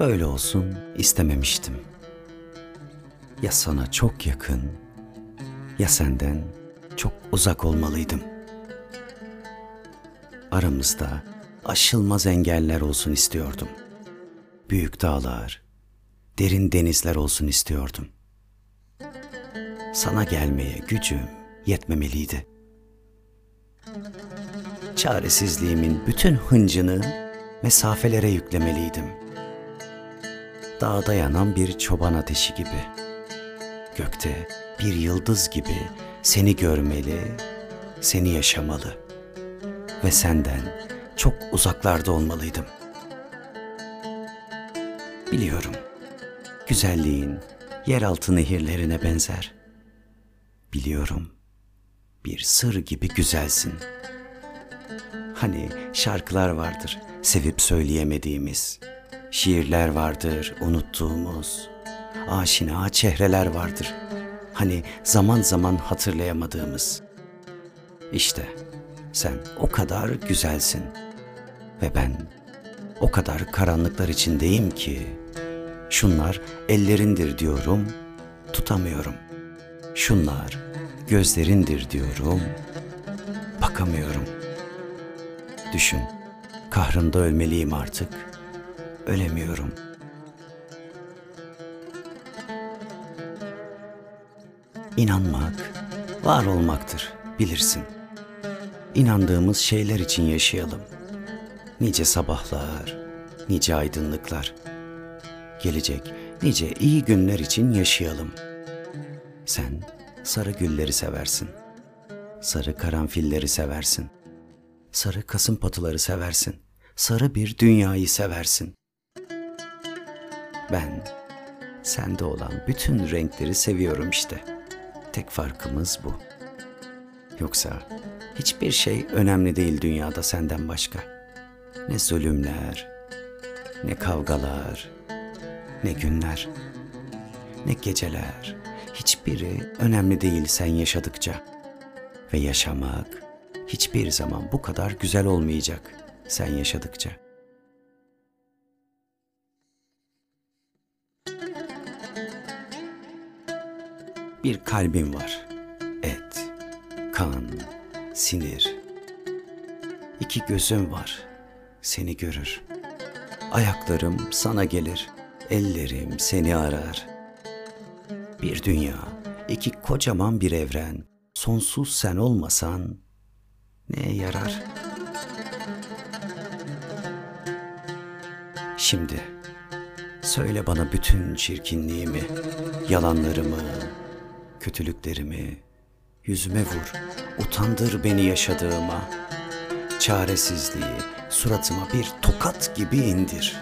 Böyle olsun istememiştim. Ya sana çok yakın, ya senden çok uzak olmalıydım. Aramızda aşılmaz engeller olsun istiyordum. Büyük dağlar, derin denizler olsun istiyordum. Sana gelmeye gücüm yetmemeliydi. Çaresizliğimin bütün hıncını mesafelere yüklemeliydim. Dağda yanan bir çoban ateşi gibi. Gökte bir yıldız gibi seni görmeli, seni yaşamalı ve senden çok uzaklarda olmalıydım. Biliyorum, güzelliğin yeraltı nehirlerine benzer. Biliyorum, bir sır gibi güzelsin. Hani şarkılar vardır sevip söyleyemediğimiz, şiirler vardır unuttuğumuz, aşina çehreler vardır. Hani zaman zaman hatırlayamadığımız. İşte sen o kadar güzelsin ve ben o kadar karanlıklar içindeyim ki şunlar ellerindir diyorum, tutamıyorum. Şunlar gözlerindir diyorum, bakamıyorum. Düşün, kahrımda ölmeliyim artık, ölemiyorum. İnanmak, var olmaktır, bilirsin. İnandığımız şeyler için yaşayalım. Nice sabahlar, nice aydınlıklar. Gelecek nice iyi günler için yaşayalım. Sen sarı gülleri seversin. Sarı karanfilleri seversin. Sarı kasım patıları seversin. Sarı bir dünyayı seversin. Ben sende olan bütün renkleri seviyorum işte. Tek farkımız bu. Yoksa hiçbir şey önemli değil dünyada senden başka. Ne zulümler, ne kavgalar, ne günler, ne geceler. Hiçbiri önemli değil sen yaşadıkça. Ve yaşamak hiçbir zaman bu kadar güzel olmayacak sen yaşadıkça. Bir kalbim var. Et, kan, sinir. İki gözüm var. Seni görür. Ayaklarım sana gelir. Ellerim seni arar. Bir dünya, iki kocaman bir evren. Sonsuz sen olmasan neye yarar? Şimdi söyle bana bütün çirkinliğimi, yalanlarımı, kötülüklerimi yüzüme vur. Utandır beni yaşadığıma. Çaresizliği suratıma bir tokat gibi indir.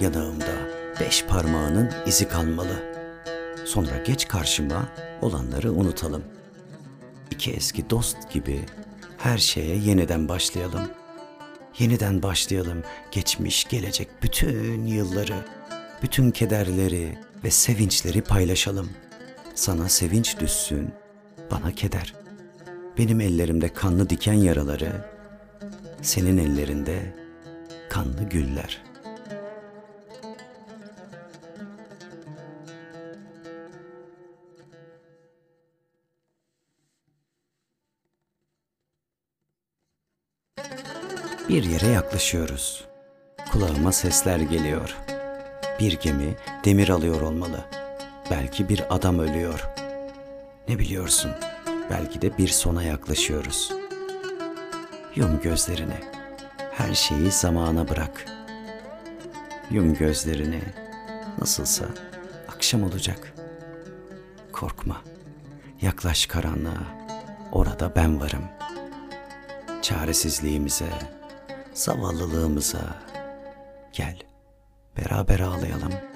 Yanağımda beş parmağının izi kalmalı. Sonra geç karşıma olanları unutalım. İki eski dost gibi her şeye yeniden başlayalım. Yeniden başlayalım geçmiş gelecek bütün yılları, bütün kederleri ve sevinçleri paylaşalım. Sana sevinç düşsün, bana keder. Benim ellerimde kanlı diken yaraları, senin ellerinde kanlı güller. Bir yere yaklaşıyoruz. Kulağıma sesler geliyor. Bir gemi demir alıyor olmalı. Belki bir adam ölüyor. Ne biliyorsun? Belki de bir sona yaklaşıyoruz. Yum gözlerini. Her şeyi zamana bırak. Yum gözlerini. Nasılsa akşam olacak. Korkma. Yaklaş karanlığa. Orada ben varım. Çaresizliğimize, zavallılığımıza gel. Beraber ağlayalım.''